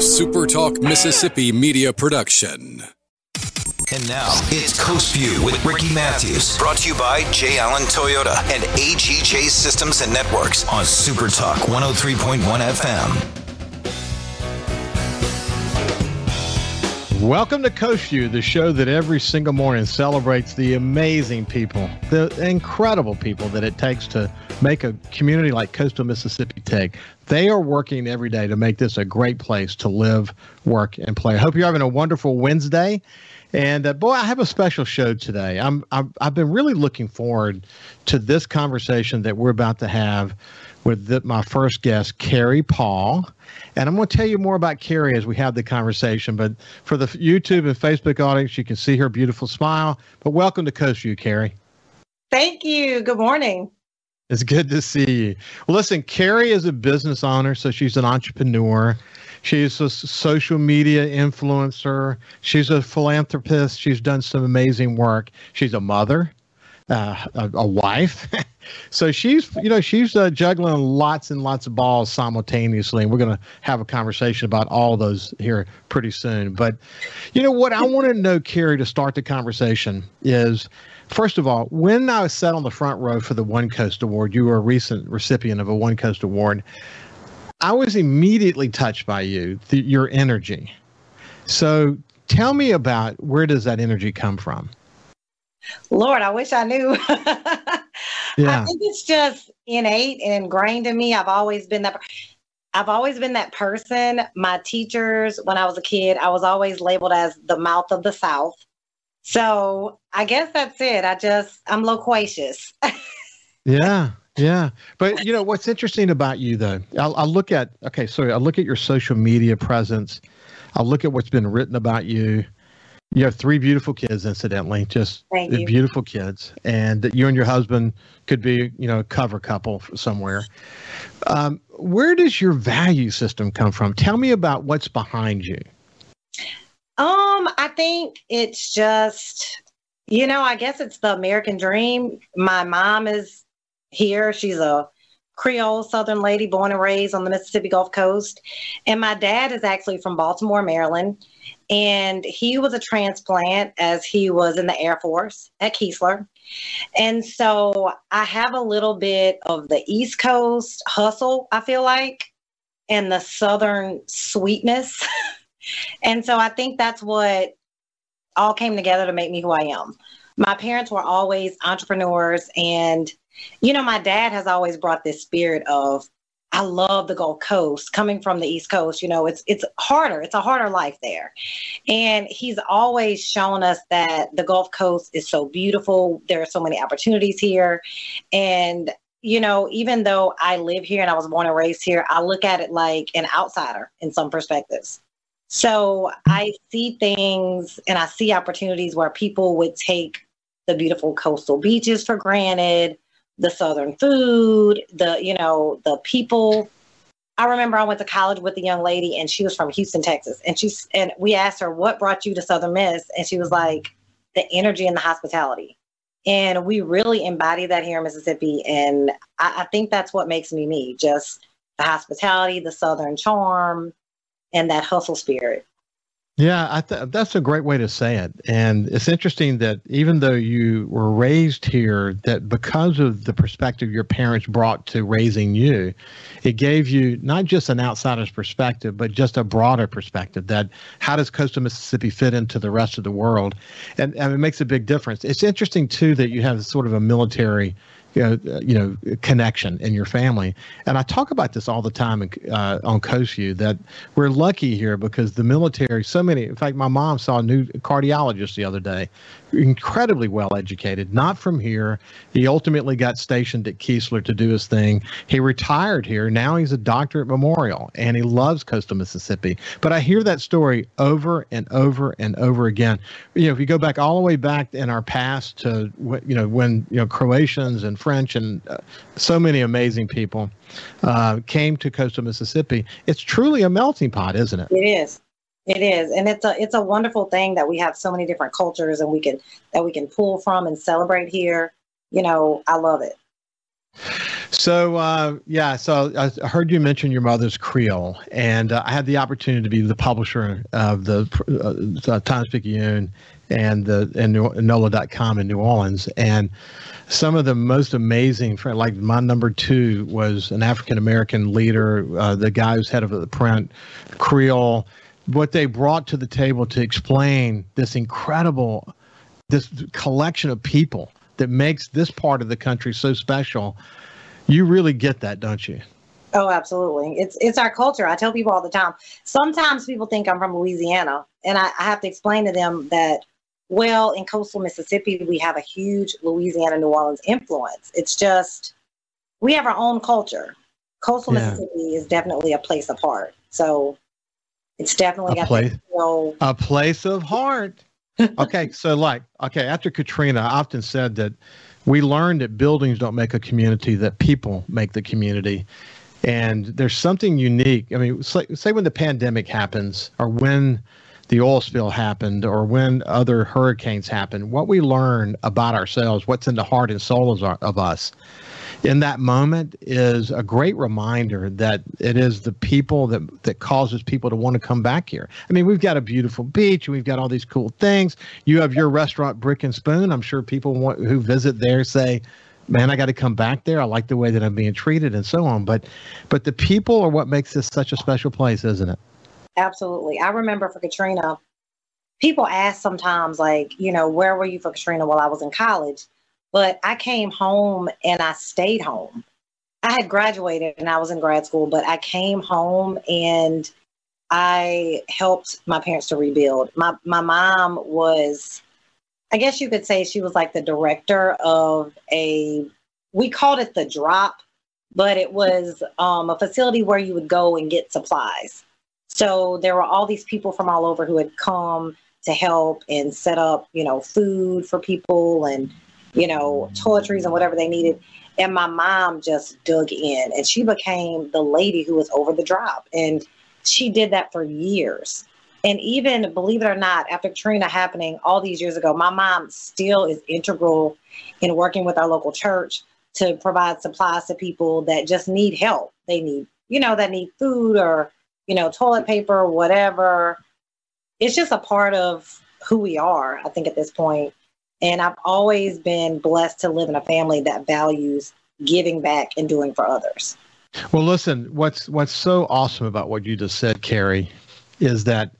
SuperTalk Mississippi media production. And now it's Coast View with Ricky Matthews, brought to you by J. Allen Toyota and AGJ Systems and Networks on SuperTalk 103.1 FM. Welcome to View, the show that every single morning celebrates the amazing people, the incredible people that it takes to make a community like coastal Mississippi tick. They are working every day to make this a great place to live, work, and play. I hope you're having a wonderful Wednesday. And uh, boy, I have a special show today. I'm, I'm I've been really looking forward to this conversation that we're about to have with the, my first guest, Carrie Paul. And I'm going to tell you more about Carrie as we have the conversation. But for the YouTube and Facebook audience, you can see her beautiful smile. But welcome to Coast View, Carrie. Thank you. Good morning. It's good to see you. Well, listen, Carrie is a business owner, so she's an entrepreneur. She's a social media influencer. She's a philanthropist. She's done some amazing work. She's a mother, uh, a, a, wife. so she's, you know, she's uh, juggling lots and lots of balls simultaneously. And we're going to have a conversation about all those here pretty soon. But, you know, what I want to know, Carrie, to start the conversation is first of all, when I sat on the front row for the One Coast Award, you were a recent recipient of a One Coast Award. I was immediately touched by you, the, your energy. So tell me about where does that energy come from? Lord, I wish I knew. yeah. I think it's just innate and ingrained in me. I've always been that. I've always been that person. My teachers, when I was a kid, I was always labeled as the mouth of the South. So I guess that's it. I just I'm loquacious. yeah, yeah, but you know what's interesting about you though? I'll, I'll look at okay, so I look at your social media presence. I'll look at what's been written about you. You have three beautiful kids, incidentally, just beautiful kids, and that you and your husband could be, you know, a cover couple somewhere. Um, where does your value system come from? Tell me about what's behind you. Um, I think it's just, you know, I guess it's the American dream. My mom is here. She's a Creole Southern lady born and raised on the Mississippi Gulf Coast. And my dad is actually from Baltimore, Maryland. And he was a transplant as he was in the Air Force at Keesler. And so I have a little bit of the East Coast hustle, I feel like, and the Southern sweetness. and so I think that's what all came together to make me who I am. My parents were always entrepreneurs and you know, my dad has always brought this spirit of I love the Gulf Coast. Coming from the East Coast, you know, it's it's harder. It's a harder life there. And he's always shown us that the Gulf Coast is so beautiful. There are so many opportunities here. And you know, even though I live here and I was born and raised here, I look at it like an outsider in some perspectives. So I see things and I see opportunities where people would take the beautiful coastal beaches for granted, the southern food, the you know the people. I remember I went to college with a young lady, and she was from Houston, Texas, and she's and we asked her what brought you to Southern Miss, and she was like the energy and the hospitality, and we really embody that here in Mississippi, and I, I think that's what makes me me, just the hospitality, the Southern charm, and that hustle spirit. Yeah, th- that's a great way to say it. And it's interesting that even though you were raised here, that because of the perspective your parents brought to raising you, it gave you not just an outsider's perspective, but just a broader perspective that how does coastal Mississippi fit into the rest of the world? And, and it makes a big difference. It's interesting, too, that you have sort of a military you know, uh, you know, connection in your family. And I talk about this all the time uh, on Coast View that we're lucky here because the military, so many, in fact, my mom saw a new cardiologist the other day incredibly well educated, not from here. He ultimately got stationed at Keesler to do his thing. He retired here. Now he's a doctor at Memorial and he loves coastal Mississippi. But I hear that story over and over and over again. You know, if you go back all the way back in our past to, you know, when, you know, Croatians and French and uh, so many amazing people uh, came to coastal Mississippi, it's truly a melting pot, isn't it? It is. It is, and it's a it's a wonderful thing that we have so many different cultures and we can that we can pull from and celebrate here. You know, I love it. So uh, yeah, so I heard you mention your mother's Creole, and uh, I had the opportunity to be the publisher of the uh, Times Picayune and the and NOLA.com in New Orleans, and some of the most amazing, like my number two was an African American leader, uh, the guy who's head of the print, Creole. What they brought to the table to explain this incredible, this collection of people that makes this part of the country so special you really get that, don't you? Oh, absolutely. It's it's our culture. I tell people all the time. Sometimes people think I'm from Louisiana, and I, I have to explain to them that well, in coastal Mississippi, we have a huge Louisiana New Orleans influence. It's just we have our own culture. Coastal yeah. Mississippi is definitely a place apart. So it's definitely a place, a place of heart. okay, so like okay, after Katrina, I often said that we learned that buildings don't make a community, that people make the community. And there's something unique. I mean, say, say when the pandemic happens, or when the oil spill happened, or when other hurricanes happen, what we learn about ourselves, what's in the heart and soul of, us, in that moment is a great reminder that it is the people that that causes people to want to come back here. I mean, we've got a beautiful beach, and we've got all these cool things. You have your restaurant Brick and Spoon. I'm sure people want, who visit there say, "Man, I got to come back there. I like the way that I'm being treated and so on." But but the people are what makes this such a special place, isn't it? Absolutely. I remember for Katrina, people ask sometimes like, you know, where were you for Katrina while I was in college? But I came home and I stayed home. I had graduated and I was in grad school, but I came home and I helped my parents to rebuild. My my mom was I guess you could say she was like the director of a we called it the drop, but it was um, a facility where you would go and get supplies. So there were all these people from all over who had come to help and set up, you know, food for people and you know, toiletries and whatever they needed. And my mom just dug in and she became the lady who was over the drop. And she did that for years. And even, believe it or not, after Katrina happening all these years ago, my mom still is integral in working with our local church to provide supplies to people that just need help. They need, you know, that need food or, you know, toilet paper, whatever. It's just a part of who we are, I think, at this point. And I've always been blessed to live in a family that values giving back and doing for others. Well, listen, what's what's so awesome about what you just said, Carrie, is that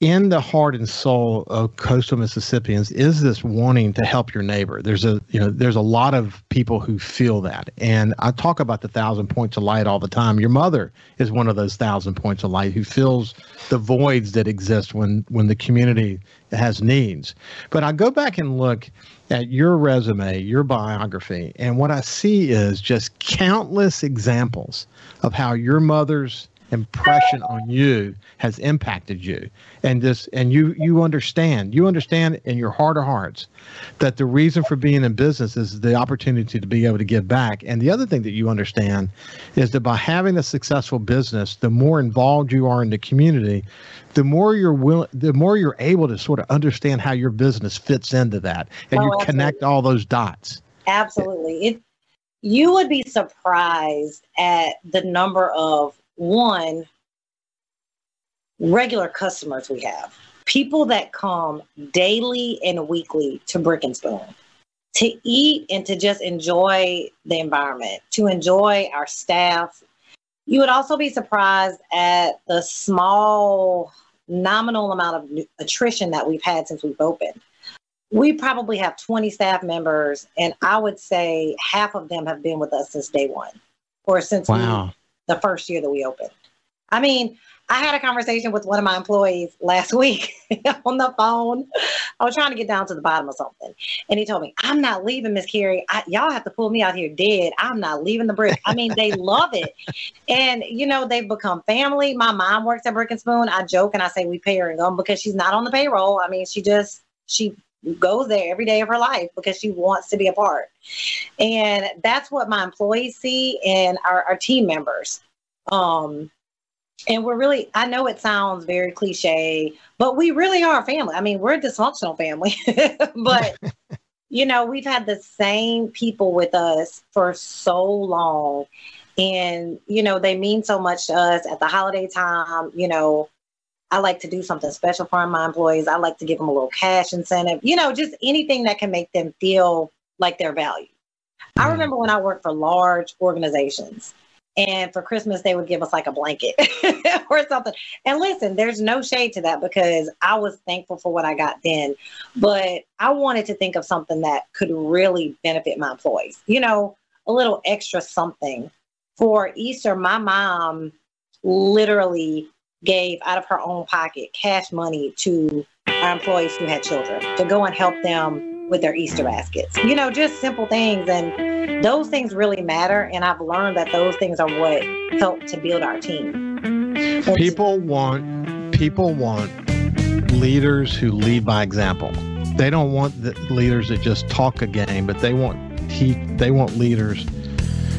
in the heart and soul of coastal Mississippians is this wanting to help your neighbor. There's a you know there's a lot of people who feel that, and I talk about the thousand points of light all the time. Your mother is one of those thousand points of light who fills the voids that exist when when the community has needs. But I go back and look at your resume, your biography, and what I see is just countless examples of how your mother's impression on you has impacted you. And this and you you understand you understand in your heart of hearts that the reason for being in business is the opportunity to be able to give back. And the other thing that you understand is that by having a successful business the more involved you are in the community the more you're willing the more you're able to sort of understand how your business fits into that. And oh, you absolutely. connect all those dots. Absolutely. It you would be surprised at the number of one, regular customers we have, people that come daily and weekly to Brick and Spoon to eat and to just enjoy the environment, to enjoy our staff. You would also be surprised at the small nominal amount of attrition that we've had since we've opened. We probably have 20 staff members, and I would say half of them have been with us since day one or since wow the first year that we opened. I mean, I had a conversation with one of my employees last week on the phone. I was trying to get down to the bottom of something. And he told me, I'm not leaving, Miss Carrie. I, y'all have to pull me out here dead. I'm not leaving the brick. I mean, they love it. And, you know, they've become family. My mom works at Brick and Spoon. I joke and I say we pay her and income because she's not on the payroll. I mean, she just, she goes there every day of her life because she wants to be a part. And that's what my employees see and our, our team members. Um, and we're really, I know it sounds very cliche, but we really are a family. I mean, we're a dysfunctional family, but you know, we've had the same people with us for so long. And, you know, they mean so much to us at the holiday time. You know, I like to do something special for my employees. I like to give them a little cash incentive, you know, just anything that can make them feel like they're valued. I mm-hmm. remember when I worked for large organizations and for Christmas they would give us like a blanket or something. And listen, there's no shade to that because I was thankful for what I got then, but I wanted to think of something that could really benefit my employees. You know, a little extra something. For Easter, my mom literally gave out of her own pocket cash money to our employees who had children to go and help them with their Easter baskets. You know, just simple things. And those things really matter. And I've learned that those things are what help to build our team. People want people want leaders who lead by example. They don't want the leaders that just talk a game, but they want he they want leaders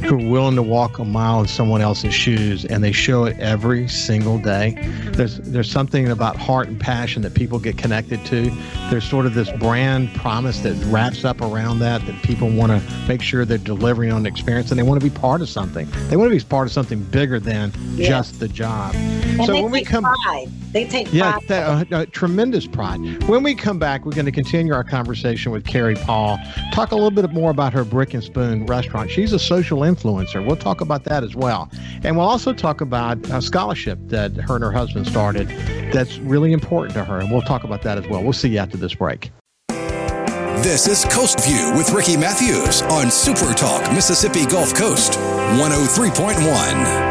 who are willing to walk a mile in someone else's shoes and they show it every single day. Mm-hmm. There's there's something about heart and passion that people get connected to. There's sort of this brand promise that wraps up around that that people want to make sure they're delivering on the experience and they want to be part of something. They want to be part of something bigger than yeah. just the job. And so when we come pride. They take yeah, that, uh, tremendous pride. When we come back, we're going to continue our conversation with Carrie Paul. Talk a little bit more about her Brick and Spoon restaurant. She's a social influencer. We'll talk about that as well, and we'll also talk about a scholarship that her and her husband started. That's really important to her, and we'll talk about that as well. We'll see you after this break. This is Coast View with Ricky Matthews on Super Talk Mississippi Gulf Coast 103.1.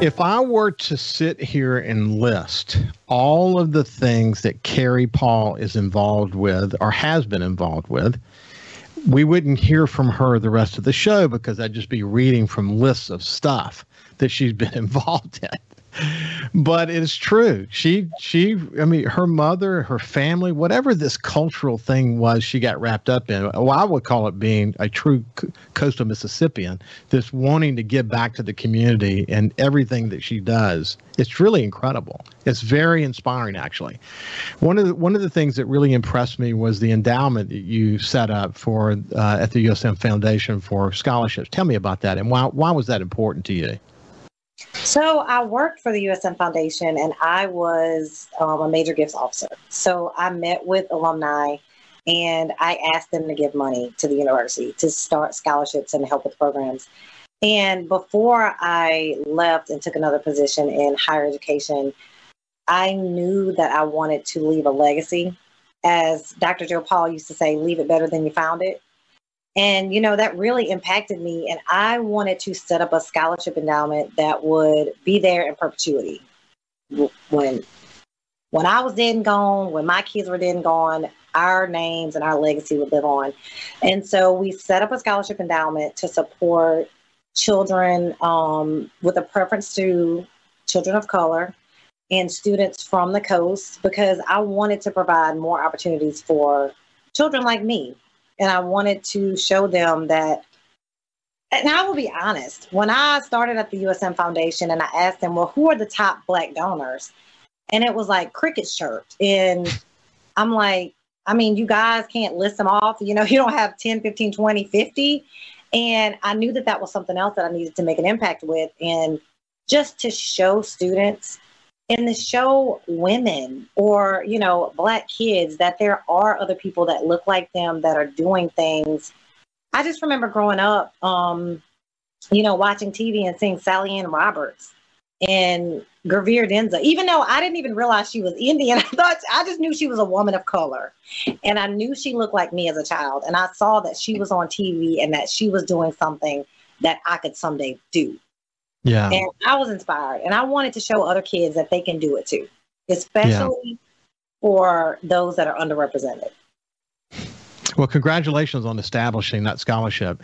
If I were to sit here and list all of the things that Carrie Paul is involved with or has been involved with, we wouldn't hear from her the rest of the show because I'd just be reading from lists of stuff that she's been involved in but it's true. She she I mean her mother, her family, whatever this cultural thing was she got wrapped up in. Well, I would call it being a true coastal Mississippian, this wanting to give back to the community and everything that she does. It's really incredible. It's very inspiring actually. One of the one of the things that really impressed me was the endowment that you set up for uh, at the USM Foundation for scholarships. Tell me about that and why why was that important to you? So I worked for the USM Foundation and I was um, a major gifts officer. So I met with alumni and I asked them to give money to the university to start scholarships and help with programs. And before I left and took another position in higher education, I knew that I wanted to leave a legacy. As Dr. Joe Paul used to say, leave it better than you found it. And, you know, that really impacted me. And I wanted to set up a scholarship endowment that would be there in perpetuity. When when I was dead and gone, when my kids were dead and gone, our names and our legacy would live on. And so we set up a scholarship endowment to support children um, with a preference to children of color and students from the coast because I wanted to provide more opportunities for children like me and I wanted to show them that. And I will be honest, when I started at the USM Foundation and I asked them, well, who are the top Black donors? And it was like Cricket Church. And I'm like, I mean, you guys can't list them off. You know, you don't have 10, 15, 20, 50. And I knew that that was something else that I needed to make an impact with. And just to show students and to show women or you know black kids that there are other people that look like them that are doing things i just remember growing up um, you know watching tv and seeing sally ann roberts and Gervier Denza, even though I didn't even realize she was Indian, I thought I just knew she was a woman of color. And I knew she looked like me as a child. And I saw that she was on TV and that she was doing something that I could someday do. Yeah. And I was inspired and I wanted to show other kids that they can do it too, especially yeah. for those that are underrepresented. Well, congratulations on establishing that scholarship.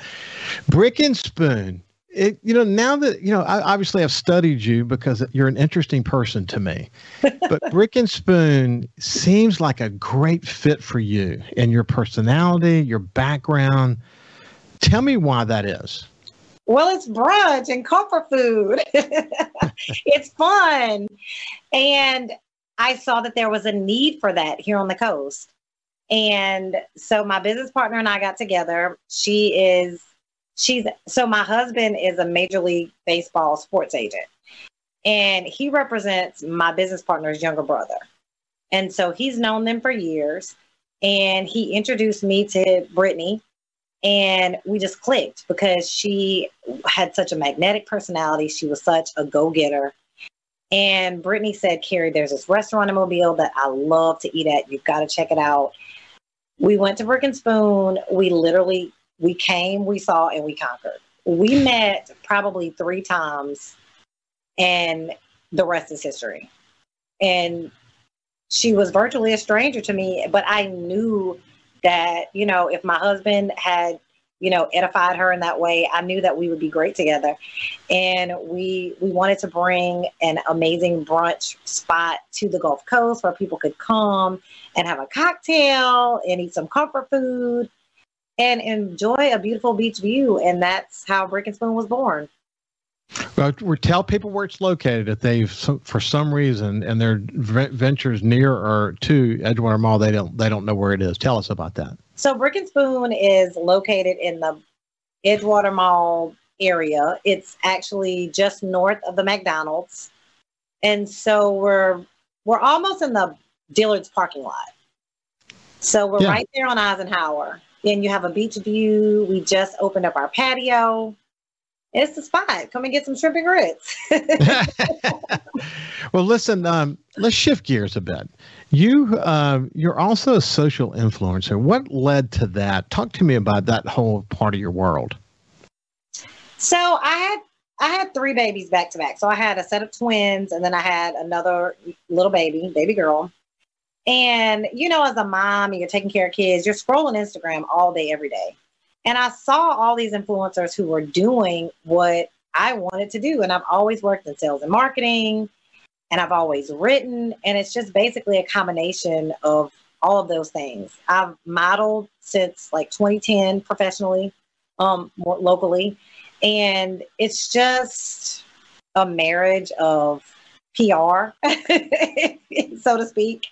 Brick and Spoon. It, you know, now that, you know, I obviously have studied you because you're an interesting person to me. But Brick and Spoon seems like a great fit for you and your personality, your background. Tell me why that is. Well, it's brunch and comfort food. it's fun. And I saw that there was a need for that here on the coast. And so my business partner and I got together. She is, she's, so my husband is a Major League Baseball sports agent. And he represents my business partner's younger brother. And so he's known them for years. And he introduced me to Brittany. And we just clicked because she had such a magnetic personality. She was such a go getter. And Brittany said, Carrie, there's this restaurant in Mobile that I love to eat at. You've got to check it out. We went to Brick and Spoon. We literally, we came, we saw, and we conquered. We met probably three times, and the rest is history. And she was virtually a stranger to me, but I knew that, you know, if my husband had you know, edified her in that way. I knew that we would be great together. And we we wanted to bring an amazing brunch spot to the Gulf Coast where people could come and have a cocktail and eat some comfort food and enjoy a beautiful beach view. And that's how Brick and Spoon was born. Well, we tell people where it's located if they've for some reason, and their ventures near or to Edgewater Mall, they don't they don't know where it is. Tell us about that. So Brick and Spoon is located in the Edgewater Mall area. It's actually just north of the McDonald's. And so we're we're almost in the Dillard's parking lot. So we're yeah. right there on Eisenhower. And you have a beach view. We just opened up our patio. It's the spot. Come and get some shrimp and grits. well, listen, um, let's shift gears a bit. You uh, you're also a social influencer. What led to that? Talk to me about that whole part of your world. So I had I had three babies back to back. So I had a set of twins, and then I had another little baby, baby girl. And you know, as a mom, and you're taking care of kids, you're scrolling Instagram all day, every day. And I saw all these influencers who were doing what I wanted to do, and I've always worked in sales and marketing and I've always written. And it's just basically a combination of all of those things. I've modeled since like 2010 professionally, um, locally. And it's just a marriage of PR, so to speak.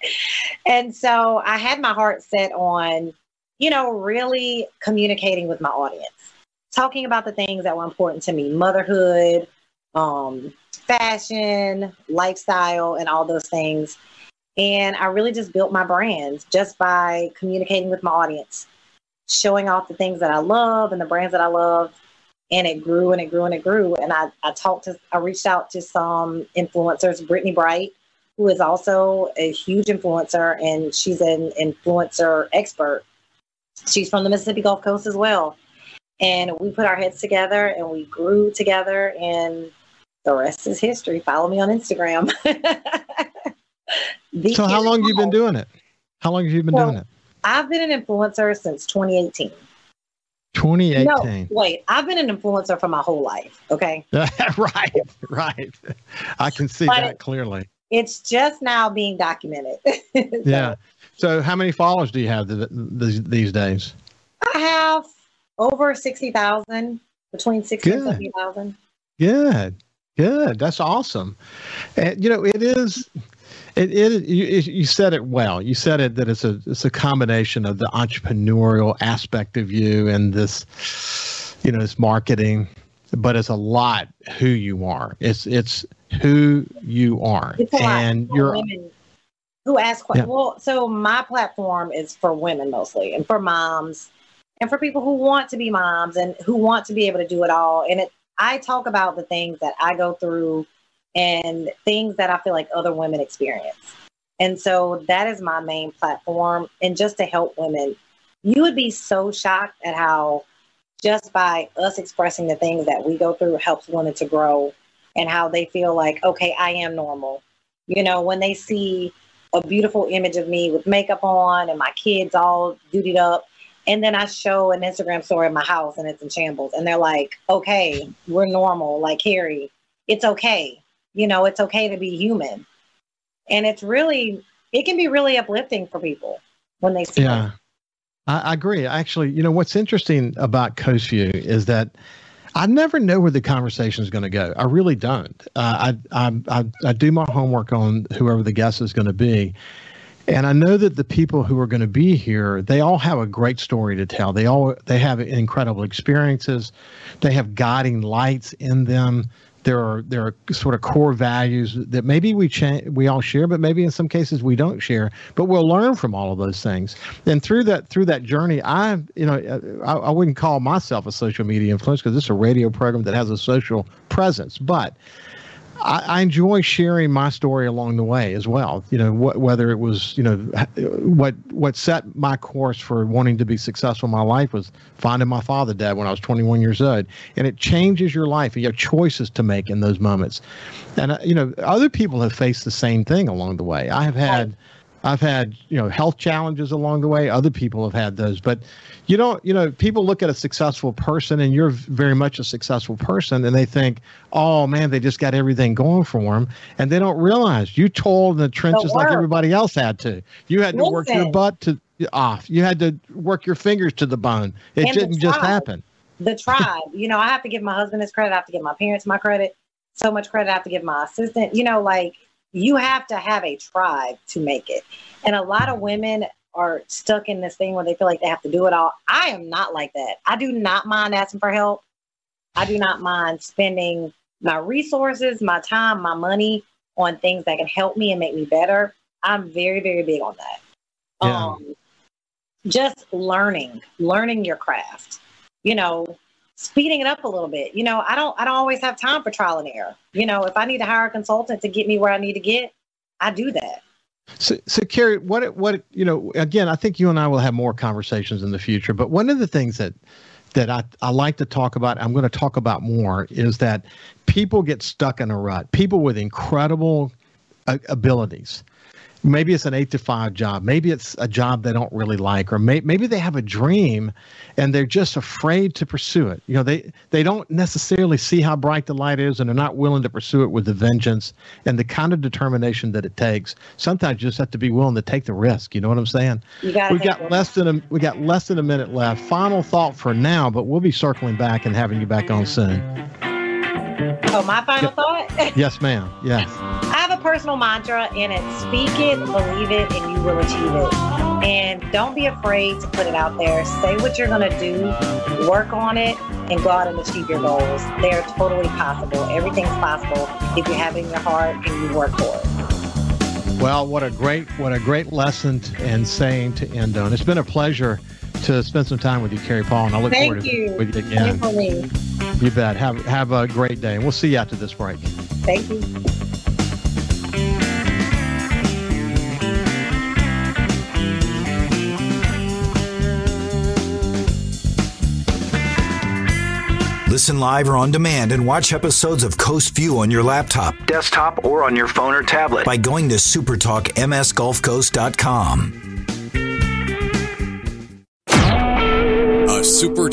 And so I had my heart set on, you know, really communicating with my audience, talking about the things that were important to me motherhood, um, fashion, lifestyle, and all those things. And I really just built my brand just by communicating with my audience, showing off the things that I love and the brands that I love. And it grew and it grew and it grew. And I, I talked to, I reached out to some influencers, Brittany Bright, who is also a huge influencer and she's an influencer expert. She's from the Mississippi Gulf Coast as well. And we put our heads together and we grew together and the rest is history. Follow me on Instagram. so how long have you been doing it? How long have you been well, doing it? I've been an influencer since 2018. 2018. No, wait, I've been an influencer for my whole life. Okay. right, right. I can see but that clearly. It's just now being documented. so, yeah. So, how many followers do you have th- th- these days? I have over 60,000, between 60 Good. and 70,000. Good. Good. That's awesome. And you know, it is. It, it you, you said it well. You said it that it's a it's a combination of the entrepreneurial aspect of you and this, you know, this marketing, but it's a lot who you are. It's it's who you are, and you're. Women who ask questions. Yeah. Well, so my platform is for women mostly, and for moms, and for people who want to be moms and who want to be able to do it all. And it I talk about the things that I go through and things that I feel like other women experience. And so that is my main platform. And just to help women, you would be so shocked at how just by us expressing the things that we go through helps women to grow and how they feel like, okay, I am normal. You know, when they see a beautiful image of me with makeup on and my kids all dutied up, and then I show an Instagram story of my house and it's in shambles. And they're like, okay, we're normal. Like, Harry, it's okay. You know, it's okay to be human. And it's really, it can be really uplifting for people when they see yeah. I, I agree. Actually, you know, what's interesting about Coastview is that I never know where the conversation is going to go. I really don't. Uh, I, I, I, I do my homework on whoever the guest is going to be And I know that the people who are going to be here, they all have a great story to tell. They all they have incredible experiences. They have guiding lights in them. There are there are sort of core values that maybe we cha- we all share, but maybe in some cases we don't share. But we'll learn from all of those things. And through that through that journey, I you know I, I wouldn't call myself a social media influencer because this is a radio program that has a social presence, but I, I, enjoy sharing my story along the way as well. You know, wh- whether it was, you know, what what set my course for wanting to be successful in my life was finding my father dead when I was 21 years old, and it changes your life. You have choices to make in those moments, and uh, you know, other people have faced the same thing along the way. I have had. I've had, you know, health challenges along the way. Other people have had those, but you don't, you know, people look at a successful person and you're very much a successful person and they think, oh man, they just got everything going for them. And they don't realize you toiled in the trenches like everybody else had to. You had to work your butt to off. You had to work your fingers to the bone. It and didn't just happen. The tribe, you know, I have to give my husband his credit. I have to give my parents my credit. So much credit. I have to give my assistant, you know, like you have to have a tribe to make it. And a lot of women are stuck in this thing where they feel like they have to do it all. I am not like that. I do not mind asking for help. I do not mind spending my resources, my time, my money on things that can help me and make me better. I'm very, very big on that. Yeah. Um, just learning, learning your craft. You know, speeding it up a little bit. You know, I don't I don't always have time for trial and error. You know, if I need to hire a consultant to get me where I need to get, I do that. So, so Carrie, what what you know? Again, I think you and I will have more conversations in the future. But one of the things that that I, I like to talk about, I'm going to talk about more, is that people get stuck in a rut. People with incredible uh, abilities maybe it's an eight to five job. Maybe it's a job they don't really like or may, maybe they have a dream and they're just afraid to pursue it. You know they they don't necessarily see how bright the light is and they're not willing to pursue it with the vengeance and the kind of determination that it takes. Sometimes you just have to be willing to take the risk. You know what i'm saying? We got less than a we got less than a minute left. Final thought for now but we'll be circling back and having you back on soon Oh, my final thought? yes, ma'am. Yes. I have a personal mantra, and it's speak it, believe it, and you will achieve it. And don't be afraid to put it out there. Say what you're going to do, work on it, and go out and achieve your goals. They are totally possible. Everything's possible if you have it in your heart and you work for it. Well, what a great what a great lesson and saying to end on. It's been a pleasure to spend some time with you, Carrie Paul, and I look Thank forward you. to with you again. You bet. Have have a great day, and we'll see you after this break. Thank you. Listen live or on demand and watch episodes of Coast View on your laptop, desktop, or on your phone or tablet by going to supertalkmsgulfcoast.com.